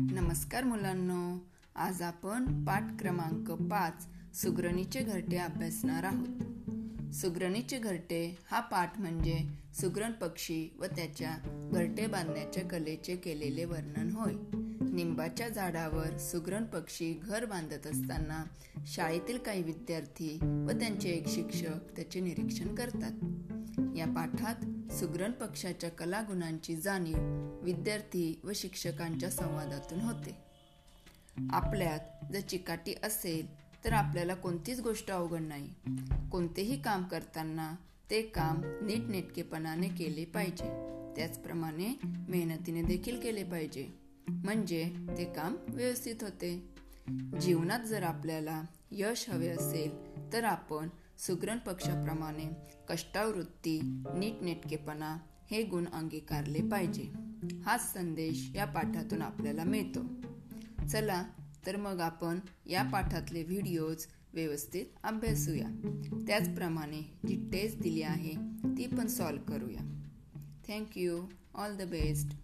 नमस्कार मुलांनो आज आपण पाठ क्रमांक पाच सुग्रणीचे घरटे अभ्यासणार आहोत. सुग्रणीचे घरटे हा पाठ म्हणजे सुग्रण पक्षी व त्याच्या घरटे बांधण्याच्या कलेचे केलेले वर्णन होय. निंबाच्या झाडावर सुग्रण पक्षी घर बांधत असताना शाळेतील काही विद्यार्थी व त्यांचे एक शिक्षक त्याचे निरीक्षण करतात. या पाठात सुग्रण पक्षाच्या कलागुणांची जाणीव विद्यार्थी व शिक्षकांच्या संवादातून होते. आपल्यात जर चिकाटी असेल तर आपल्याला कोणतीच गोष्ट अवघड नाही. कोणतेही काम करताना ते काम नीटनेटकेपणाने केले पाहिजे. त्याचप्रमाणे मेहनतीने देखील केले पाहिजे. म्हणजे ते काम व्यवस्थित होते. जीवनात जर आपल्याला यश हवे असेल तर आपण सुग्रण पक्षाप्रमाणे कष्टावृत्ती नीटनेटकेपणा हे गुण अंगीकारले पाहिजे. हाच संदेश या पाठातून आपल्याला मिळतो. चला तर मग आपण या पाठातले व्हिडिओज व्यवस्थित अभ्यासूया. त्याचप्रमाणे जी टेस्ट दिली आहे ती पण सॉल्व करूया. Thank you all the best.